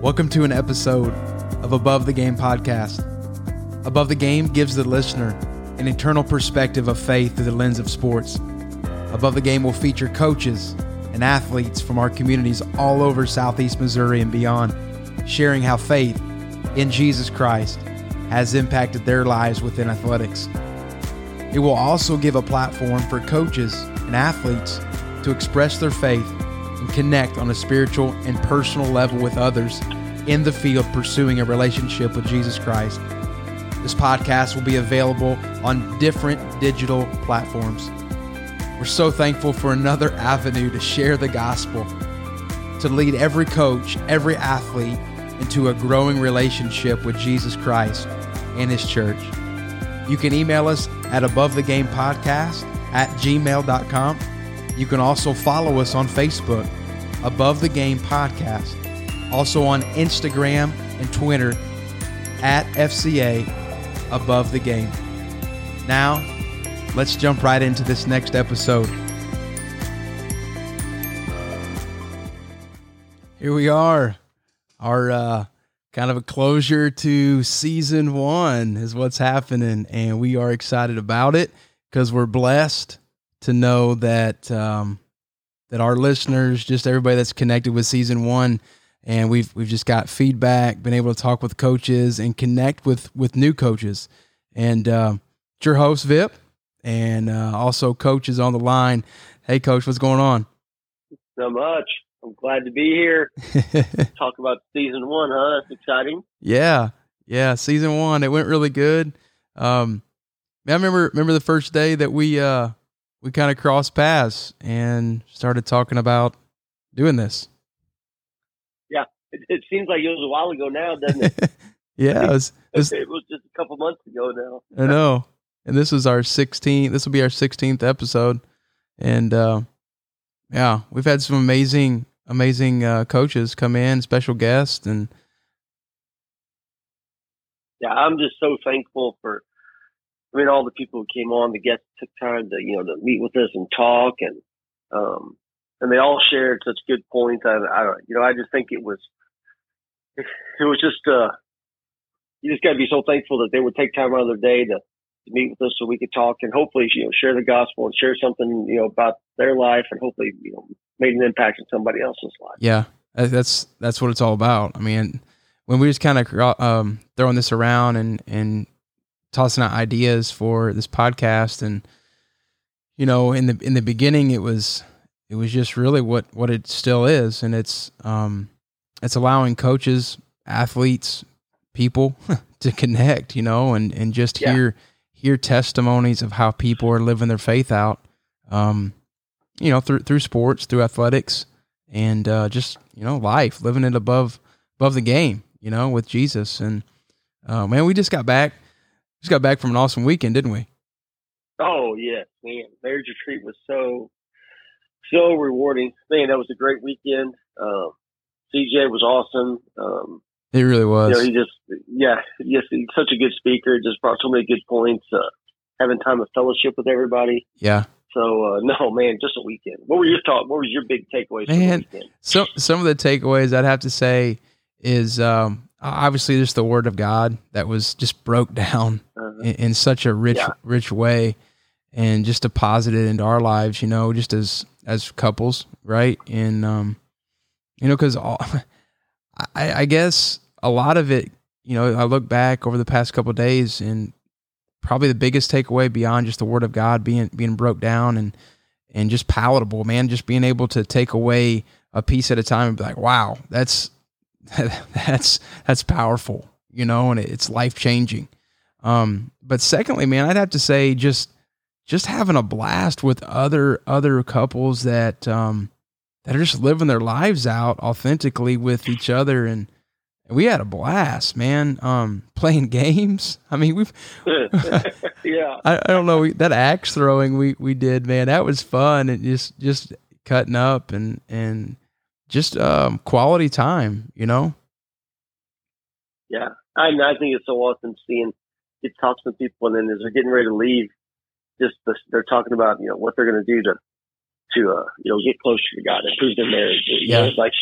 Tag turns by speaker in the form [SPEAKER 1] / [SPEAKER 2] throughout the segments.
[SPEAKER 1] Welcome to an episode of Above the Game podcast. Above the Game gives the listener an eternal perspective of faith through the lens of sports. Above the Game will feature coaches and athletes from our communities all over Southeast Missouri and beyond, sharing how faith in Jesus Christ has impacted their lives within athletics. It will also give a platform for coaches and athletes to express their faith and connect on a spiritual and personal level with others in the field pursuing a relationship with Jesus Christ. This podcast will be available on different digital platforms. We're so thankful for another avenue to share the gospel, to lead every coach, every athlete into a growing relationship with Jesus Christ and His church. You can email us at above the game podcast at gmail.com. You can also follow us on Facebook, Above the Game Podcast. Also on Instagram and Twitter at FCA Above the Game. Now, let's jump right into this next episode. Here we are. Our uh, kind of a closure to season one is what's happening, and we are excited about it because we're blessed to know that um, that our listeners, just everybody that's connected with season one, and we've we've just got feedback, been able to talk with coaches and connect with with new coaches, and uh, it's your host Vip, and uh, also coaches on the line. Hey, coach, what's going on?
[SPEAKER 2] So much. I'm glad to be here. Talk about season one, huh? That's exciting.
[SPEAKER 1] Yeah, yeah. Season one, it went really good. Um, I remember remember the first day that we uh we kind of crossed paths and started talking about doing this.
[SPEAKER 2] Yeah, it, it seems like it was a while ago now, doesn't it?
[SPEAKER 1] yeah, it was,
[SPEAKER 2] it was, it was just a couple months ago now.
[SPEAKER 1] I know, and this is our 16th. This will be our 16th episode, and uh, yeah, we've had some amazing, amazing uh, coaches come in, special guests, and
[SPEAKER 2] yeah, I'm just so thankful for. I mean, all the people who came on, the guests took time to you know to meet with us and talk, and um, and they all shared such good points. I, I you know, I just think it was it was just uh, you just got to be so thankful that they would take time out of their day to to meet with us so we could talk and hopefully you know share the gospel and share something you know about their life and hopefully you know made an impact in somebody else's life.
[SPEAKER 1] Yeah, that's that's what it's all about. I mean, when we just kind of um, throwing this around and and tossing out ideas for this podcast, and you know, in the in the beginning, it was it was just really what what it still is, and it's um it's allowing coaches, athletes, people to connect, you know, and and just
[SPEAKER 2] Yeah.
[SPEAKER 1] hear hear testimonies of how people are living their faith out. Um, you know, through through sports, through athletics, and uh, just you know, life, living it above above the game. You know, with Jesus. And uh, man, we just got back, just got back from an awesome weekend, didn't we?
[SPEAKER 2] Oh yes, man, marriage retreat was so so rewarding. Man, that was a great weekend. Um, CJ was awesome. Um,
[SPEAKER 1] It really
[SPEAKER 2] you
[SPEAKER 1] was.
[SPEAKER 2] know, he just yeah, yes, he's such a good speaker. Just brought so many good points. Uh, having time of fellowship with everybody.
[SPEAKER 1] yeah.
[SPEAKER 2] So uh, no, man, just a weekend. What were your thoughts? What was your big takeaways from
[SPEAKER 1] Man.
[SPEAKER 2] the weekend?
[SPEAKER 1] So some of the takeaways I'd have to say is um, obviously just the Word of God that was just broke down
[SPEAKER 2] Uh,
[SPEAKER 1] in, in such a rich
[SPEAKER 2] Yeah.
[SPEAKER 1] rich way, and just deposited into our lives. You know, just as as couples, right? And um, you know, because I, I guess a lot of it. You know, I look back over the past couple of days, and probably the biggest takeaway beyond just the Word of God being being broke down and and just palatable, man. Just being able to take away a piece at a time and be like, wow, that's that's that's powerful, you know, and it's life changing. Um, but secondly, man, I'd have to say just just having a blast with other other couples that um that are just living their lives out authentically with each other and and we had a blast, man. Um, playing games. I mean, we've
[SPEAKER 2] yeah,
[SPEAKER 1] I, I don't know we, that axe throwing we we did, man. That was fun and just just cutting up and and just um quality time, you know.
[SPEAKER 2] yeah. I, I think it's so awesome seeing get to talk to people, and then as they're getting ready to leave, just the, they're talking about you know what they're going to do to to uh, you know get closer to God, improve their marriage. You
[SPEAKER 1] Yeah.
[SPEAKER 2] know, like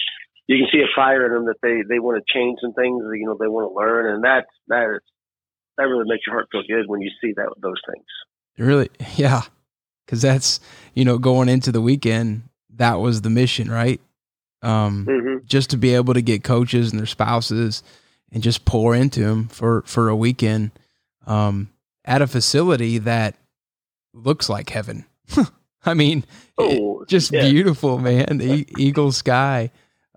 [SPEAKER 2] you can see a fire in them that they they want to change some things. You know, they want to learn, and that's that is that really makes your heart feel good when you see that those things.
[SPEAKER 1] Really, yeah, because that's you know going into the weekend that was the mission, right? Um, mm-hmm. Just to be able to get coaches and their spouses and just pour into them for for a weekend um, at a facility that looks like heaven. I mean, oh, just yeah. beautiful, man. The Eagle Sky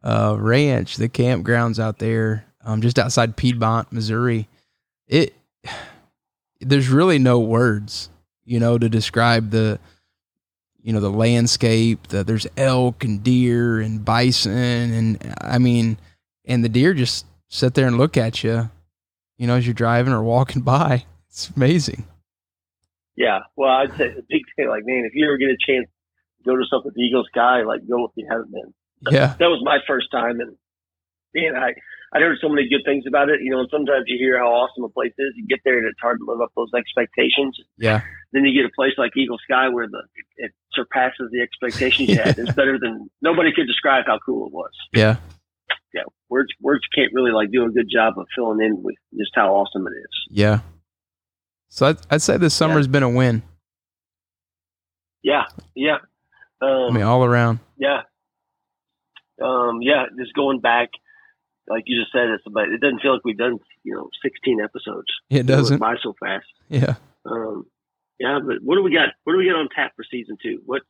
[SPEAKER 1] uh, Ranch, the campgrounds out there, um, just outside Piedmont, Missouri. It there's really no words, you know, to describe the you know the landscape. The, there's elk and deer and bison, and I mean, and the deer just sit there and look at you, you know, as you're driving or walking by. It's amazing.
[SPEAKER 2] Yeah, well, I'd say the big thing, like man, if you ever get a chance to go to something the Eagle Sky, like go if you haven't been.
[SPEAKER 1] Yeah,
[SPEAKER 2] that was my first time, and man, I I heard so many good things about it. You know, and sometimes you hear how awesome a place is. You get there and it's hard to live up those expectations.
[SPEAKER 1] Yeah.
[SPEAKER 2] Then you get a place like Eagle Sky where the it surpasses the expectations you had. It's better than nobody could describe how cool it was.
[SPEAKER 1] Yeah.
[SPEAKER 2] Yeah. Words words can't really like do a good job of filling in with just how awesome it is.
[SPEAKER 1] Yeah. So I'd, I'd say this summer's yeah. been a win.
[SPEAKER 2] Yeah. Yeah.
[SPEAKER 1] Um, I mean, all around.
[SPEAKER 2] Yeah. Um, yeah. Just going back like you just said, it's about. It doesn't feel like we've done you know 16 episodes.
[SPEAKER 1] It doesn't
[SPEAKER 2] buy so fast.
[SPEAKER 1] Yeah.
[SPEAKER 2] Um. Yeah, but what do we got? What do we got on tap for season two? What?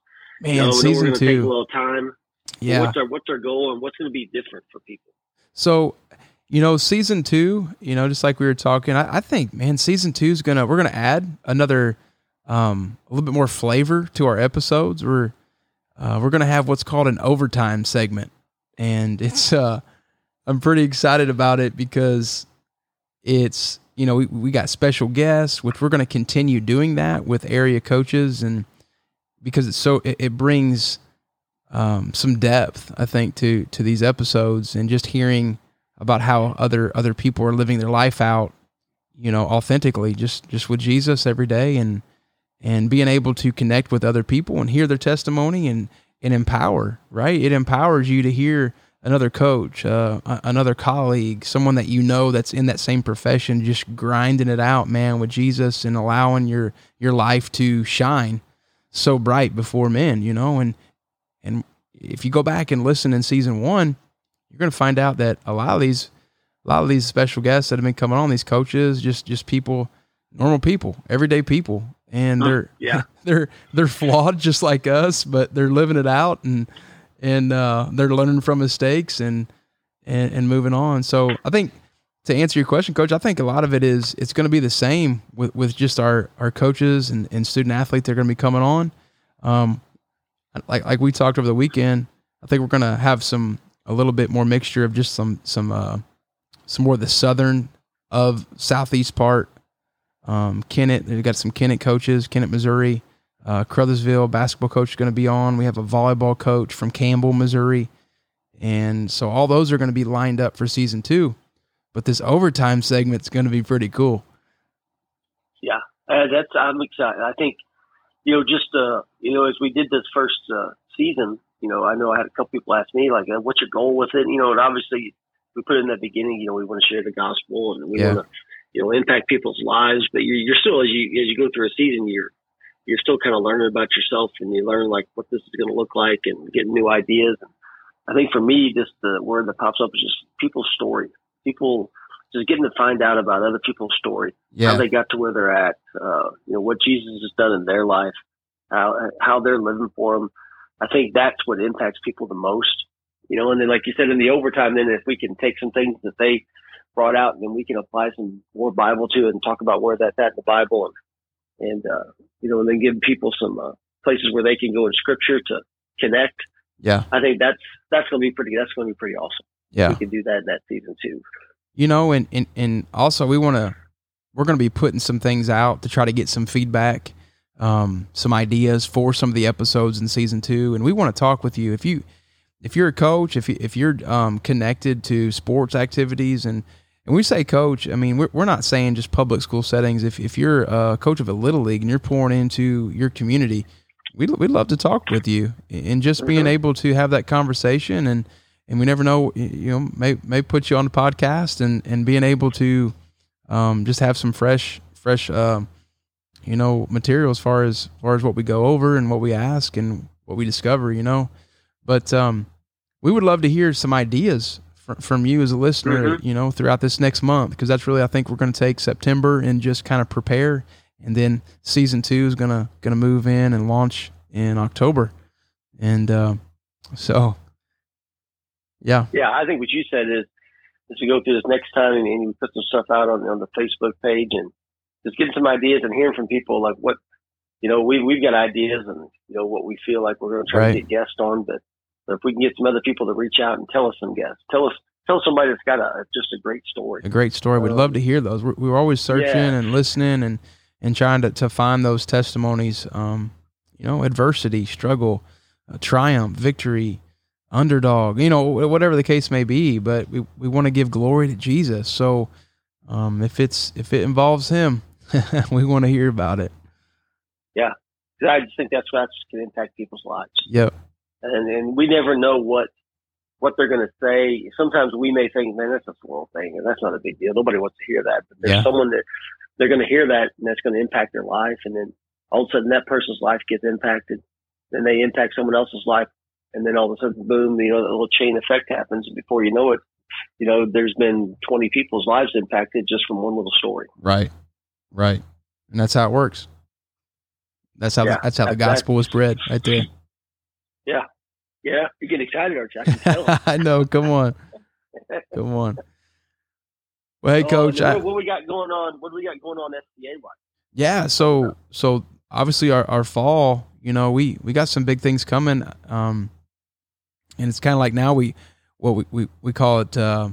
[SPEAKER 1] Man, you know, season
[SPEAKER 2] we're
[SPEAKER 1] two.
[SPEAKER 2] Take a little time.
[SPEAKER 1] Yeah.
[SPEAKER 2] What's our What's our goal, and what's going to be different for people?
[SPEAKER 1] So, you know, season two. You know, just like we were talking, I, I think, man, season two is gonna. We're gonna add another, um, a little bit more flavor to our episodes. We're, uh, we're gonna have what's called an overtime segment, and it's uh I'm pretty excited about it because it's you know we, we got special guests, which we're going to continue doing that with area coaches, and because it's so it, it brings um, some depth, I think, to to these episodes, and just hearing about how other other people are living their life out, you know, authentically, just just with Jesus every day, and and being able to connect with other people and hear their testimony and and empower, right? It empowers you to hear another coach, uh, another colleague, someone that you know that's in that same profession, just grinding it out, man, with Jesus and allowing your your life to shine so bright before men, you know, and and if you go back and listen in season one, you're going to find out that a lot of these a lot of these special guests that have been coming on, these coaches, just just people, normal people, everyday people, and they're
[SPEAKER 2] yeah.
[SPEAKER 1] they're they're flawed just like us, but they're living it out and and uh, they're learning from mistakes and, and and moving on. So I think to answer your question, coach, I think a lot of it is it's going to be the same with, with just our, our coaches and, and student athletes They're going to be coming on. Um, like like we talked over the weekend, I think we're going to have some a little bit more mixture of just some some uh, some more of the southern of southeast part. Um, Kennett, we got some Kennett coaches, Kennett, Missouri. Uh, Caruthersville basketball coach is going to be on. We have a volleyball coach from Campbell, Missouri. And so all those are going to be lined up for season two. But this overtime segment is going to be pretty cool.
[SPEAKER 2] Yeah, uh, that's I'm excited. I think you know just uh you know as we did this first uh, season, you know I know I had a couple people ask me like, uh, "What's your goal with it?" You know, and obviously we put it in the beginning. You know, we want to share the gospel and we yeah. want to you know impact people's lives. But you're, you're still as you as you go through a season, you're you're still kind of learning about yourself and you learn like what this is going to look like and getting new ideas. And I think for me, just the word that pops up is just people's story. People just getting to find out about other people's story,
[SPEAKER 1] yeah.
[SPEAKER 2] how they got to where they're at, uh, you know, what Jesus has done in their life, how, how they're living for them. I think that's what impacts people the most, you know, and then like you said in the overtime, then if we can take some things that they brought out and then we can apply some more Bible to it and talk about where that's at in the Bible and and uh, you know, and then give people some uh, places where they can go in Scripture to connect.
[SPEAKER 1] Yeah,
[SPEAKER 2] I think that's that's going to be pretty. That's going to be pretty awesome.
[SPEAKER 1] Yeah,
[SPEAKER 2] we can do that in that season too.
[SPEAKER 1] You know, and and and also we want to we're going to be putting some things out to try to get some feedback, um, some ideas for some of the episodes in season two, and we want to talk with you if you if you're a coach, if you, if you're um, connected to sports activities and and we say coach, I mean, we're, we're not saying just public school settings. If, if you're a coach of a little league and you're pouring into your community, we'd, we'd love to talk with you and just being able to have that conversation and, and we never know. You know, may may put you on the podcast and and being able to um, just have some fresh fresh uh, you know material as far as, as far as what we go over and what we ask and what we discover. You know, but um, we would love to hear some ideas from you as a listener, mm-hmm. you know, throughout this next month, because that's really, I think we're going to take September and just kind of prepare. And then season two is going to, going to move in and launch in October. And, uh, so yeah.
[SPEAKER 2] Yeah. I think what you said is, is to go through this next time and, and you put some stuff out on, on the Facebook page and just getting some ideas and hearing from people like what, you know, we, we've got ideas and, you know, what we feel like we're going to try right. to get guests on, but if we can get some other people to reach out and tell us some guests, tell us tell somebody that's got a just a great story.
[SPEAKER 1] A great story. We'd um, love to hear those. We're, we were always searching yeah. and listening and and trying to to find those testimonies. Um, you know, adversity, struggle, uh, triumph, victory, underdog. You know, whatever the case may be. But we we want to give glory to Jesus. So um, if it's if it involves Him, we want to hear about it.
[SPEAKER 2] Yeah, I just think that's that's going to impact people's lives.
[SPEAKER 1] Yep
[SPEAKER 2] and and we never know what what they're going to say. Sometimes we may think, man, that's a small thing, and that's not a big deal. Nobody wants to hear that. But there's yeah. someone that they're going to hear that, and that's going to impact their life, and then all of a sudden that person's life gets impacted, then they impact someone else's life, and then all of a sudden, boom, you know, a little chain effect happens, and before you know it, you know, there's been 20 people's lives impacted just from one little story.
[SPEAKER 1] Right, right, and that's how it works. That's how yeah, the, that's how the gospel was bred, right there.
[SPEAKER 2] Yeah. Yeah. You get excited, aren't? I,
[SPEAKER 1] I know. Come on. Come on. Well, hey, oh, coach.
[SPEAKER 2] I, what we got going on? What do we got going on FCA wise?
[SPEAKER 1] Yeah. So, so obviously our, our fall, you know, we, we got some big things coming. Um, and it's kind of like now we, what we, we, we call it, uh,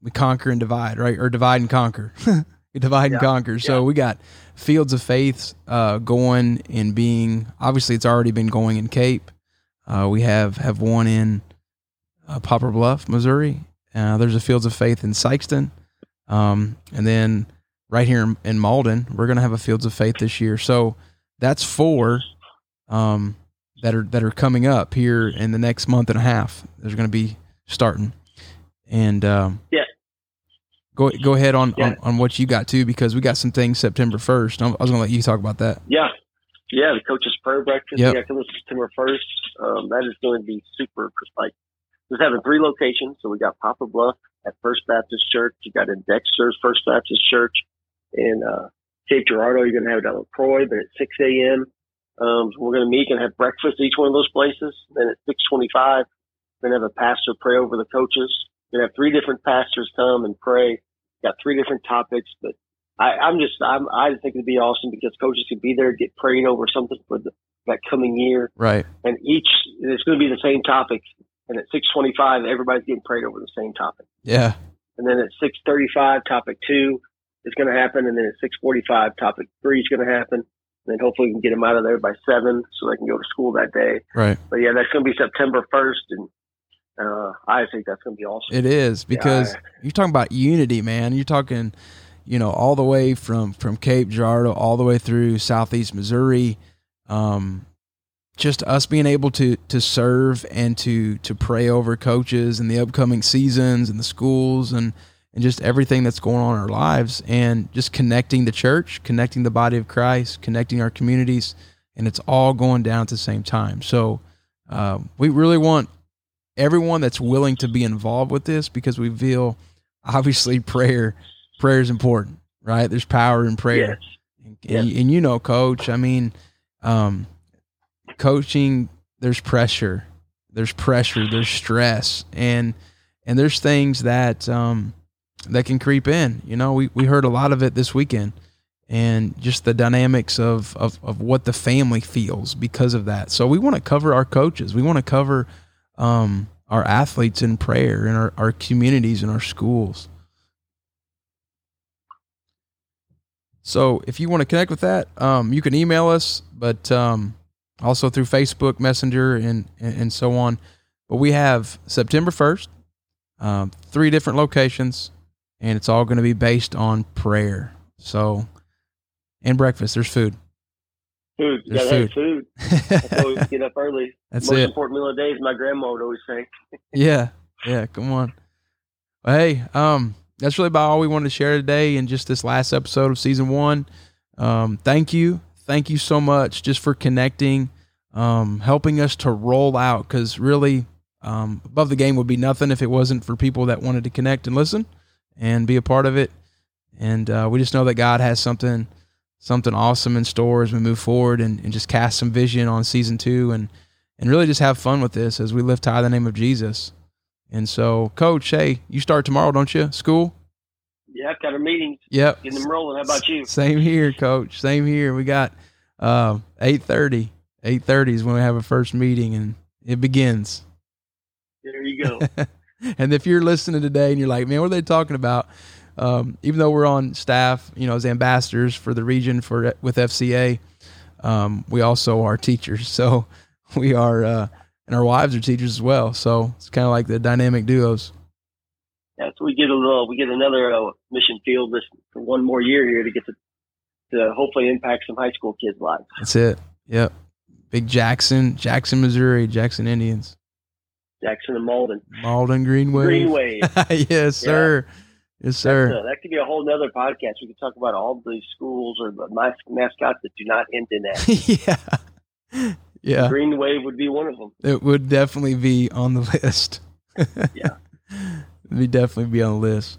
[SPEAKER 1] we conquer and divide, right? Or divide and conquer. we divide yeah. and conquer. So yeah. we got fields of faith, uh, going and being, obviously it's already been going in Cape. Uh, we have have one in uh, Poplar Bluff, Missouri. Uh, there's a Fields of Faith in Sikeston, um, and then right here in, in Malden, we're going to have a Fields of Faith this year. So that's four um, that are that are coming up here in the next month and a half. There's going to be starting, and um,
[SPEAKER 2] yeah.
[SPEAKER 1] Go go ahead on, yeah. on, on what you got too because we got some things September first. I was going to let you talk about that.
[SPEAKER 2] Yeah, yeah, the coaches prayer breakfast. Yep. Yeah, coming September first. Um, that is going to be super. Like, just having three locations. So we got Poplar Bluff at First Baptist Church. You got in Dexter's First Baptist Church, and uh, Cape Girardeau. You're going to have it at LaCroix, but at 6 a.m. Um, so we're going to meet and have breakfast at each one of those places. Then at 6:25, we're going to have a pastor pray over the coaches. We're going to have three different pastors come and pray. Got three different topics, but I, I'm just, I'm, I think it'd be awesome because coaches could be there, get prayed over something for the, that coming year.
[SPEAKER 1] Right.
[SPEAKER 2] And each, it's going to be the same topic. And at 625, everybody's getting prayed over the same topic.
[SPEAKER 1] Yeah.
[SPEAKER 2] And then at 635, topic two is going to happen. And then at 645, topic three is going to happen. And then hopefully we can get them out of there by seven so they can go to school that day.
[SPEAKER 1] Right.
[SPEAKER 2] But yeah, that's going to be September 1st. And, uh, I think that's going to be awesome.
[SPEAKER 1] It is because yeah, I, you're talking about unity, man. You're talking, you know, all the way from from Cape Girardeau all the way through southeast Missouri. Um, just us being able to to serve and to to pray over coaches and the upcoming seasons and the schools and and just everything that's going on in our lives and just connecting the church, connecting the body of Christ, connecting our communities, and it's all going down at the same time. So uh, we really want everyone that's willing to be involved with this because we feel obviously prayer prayer is important, right? There's power in prayer. Yes. And, yes. and, and, you know, coach, I mean, um, coaching, there's pressure, there's pressure, there's stress, and, and there's things that, um, that can creep in. You know, we, we heard a lot of it this weekend and just the dynamics of, of, of what the family feels because of that. So we want to cover our coaches. We want to cover, um, our athletes in prayer and our, our communities and our schools. So if you want to connect with that, um, you can email us, but um, also through Facebook Messenger and, and so on. But we have September first, um, three different locations, and it's all going to be based on prayer. So, and breakfast. There's food.
[SPEAKER 2] Food. You gotta food. have food. That's why get up early.
[SPEAKER 1] That's
[SPEAKER 2] Most
[SPEAKER 1] it.
[SPEAKER 2] important meal of the day, is my grandma would always say.
[SPEAKER 1] yeah. Yeah, come on. Well, hey, um, that's really about all we wanted to share today in just this last episode of season one. Um, thank you. Thank you so much just for connecting, um, helping us to roll out because really, um, above the game would be nothing if it wasn't for people that wanted to connect and listen and be a part of it. And uh, we just know that God has something something awesome in store as we move forward and, and just cast some vision on season two and and really just have fun with this as we lift high the name of Jesus. And so, Coach, hey, you start tomorrow, don't you? School?
[SPEAKER 2] Yeah, I've got a meeting.
[SPEAKER 1] Yep.
[SPEAKER 2] Getting them rolling. How about you?
[SPEAKER 1] Same here, Coach. Same here. We got uh, eight thirty. Eight thirty is when we have a first meeting, and it begins.
[SPEAKER 2] There you go.
[SPEAKER 1] and if you're listening today and you're like, man, what are they talking about? Um, even though we're on staff, you know, as ambassadors for the region for with FCA, um, we also are teachers. So we are, uh, and our wives are teachers as well. So it's kind of like the dynamic duos.
[SPEAKER 2] Yeah, so we get a little, we get another uh, mission field this for one more year here to get to, to hopefully impact some high school kids' lives.
[SPEAKER 1] That's it. Yep. Big Jackson, Jackson, Missouri, Jackson Indians.
[SPEAKER 2] Jackson and Malden.
[SPEAKER 1] Malden Green Wave.
[SPEAKER 2] Greenway.
[SPEAKER 1] yes, sir. Yeah. Yes, sir.
[SPEAKER 2] A, that could be a whole nother podcast. We could talk about all the schools or the mascots that do not end in
[SPEAKER 1] that. yeah. Yeah.
[SPEAKER 2] Green Wave would be one of them.
[SPEAKER 1] It would definitely be on the list.
[SPEAKER 2] yeah.
[SPEAKER 1] It'd be definitely be on the list.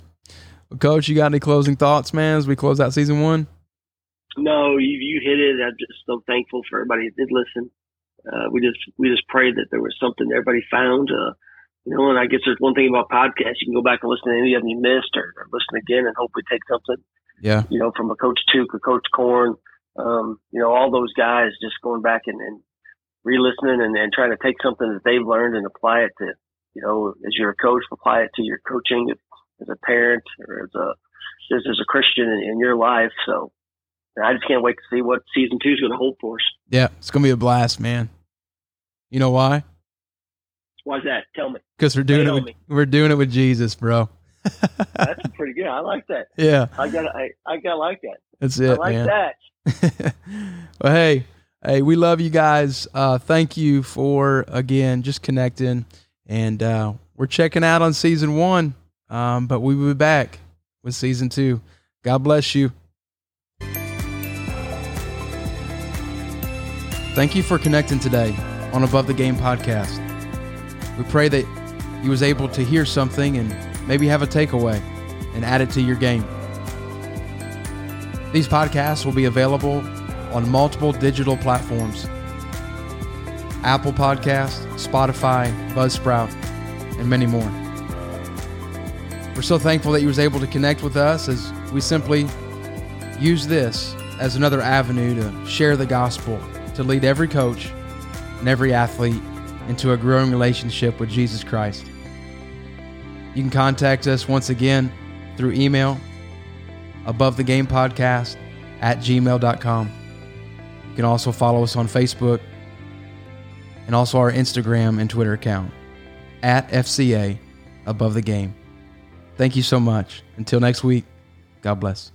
[SPEAKER 1] Well, Coach, you got any closing thoughts, man, as we close out season one?
[SPEAKER 2] No, you, you hit it. I'm just so thankful for everybody that did listen. Uh, we just we just prayed that there was something everybody found. Uh, you know, and I guess there's one thing about podcasts. You can go back and listen to any of them you missed or, or listen again and hopefully take something.
[SPEAKER 1] Yeah.
[SPEAKER 2] You know, from a Coach Tuke or Coach Corn, um, you know, all those guys just going back and, and re-listening and, and trying to take something that they've learned and apply it to, you know, as you're a coach, apply it to your coaching as a parent or as a, as, as a Christian in, in your life. So I just can't wait to see what season two is going to hold for us.
[SPEAKER 1] Yeah. It's going to be a blast, man. You know why?
[SPEAKER 2] Why's that? Tell me.
[SPEAKER 1] Because we're doing Tell it. With, we're doing it with Jesus, bro.
[SPEAKER 2] That's pretty good. I like that.
[SPEAKER 1] Yeah.
[SPEAKER 2] I got. I I got like that.
[SPEAKER 1] That's it. I
[SPEAKER 2] like
[SPEAKER 1] man.
[SPEAKER 2] that.
[SPEAKER 1] well, hey, hey, we love you guys. Uh, thank you for again just connecting, and uh, we're checking out on season one. Um, but we will be back with season two. God bless you. Thank you for connecting today on Above the Game podcast. We pray that you was able to hear something and maybe have a takeaway and add it to your game. These podcasts will be available on multiple digital platforms. Apple Podcast, Spotify, Buzzsprout, and many more. We're so thankful that you was able to connect with us as we simply use this as another avenue to share the gospel, to lead every coach and every athlete into a growing relationship with Jesus Christ. You can contact us once again through email above the game podcast at gmail.com. You can also follow us on Facebook and also our Instagram and Twitter account at FCA above the game. Thank you so much. Until next week, God bless.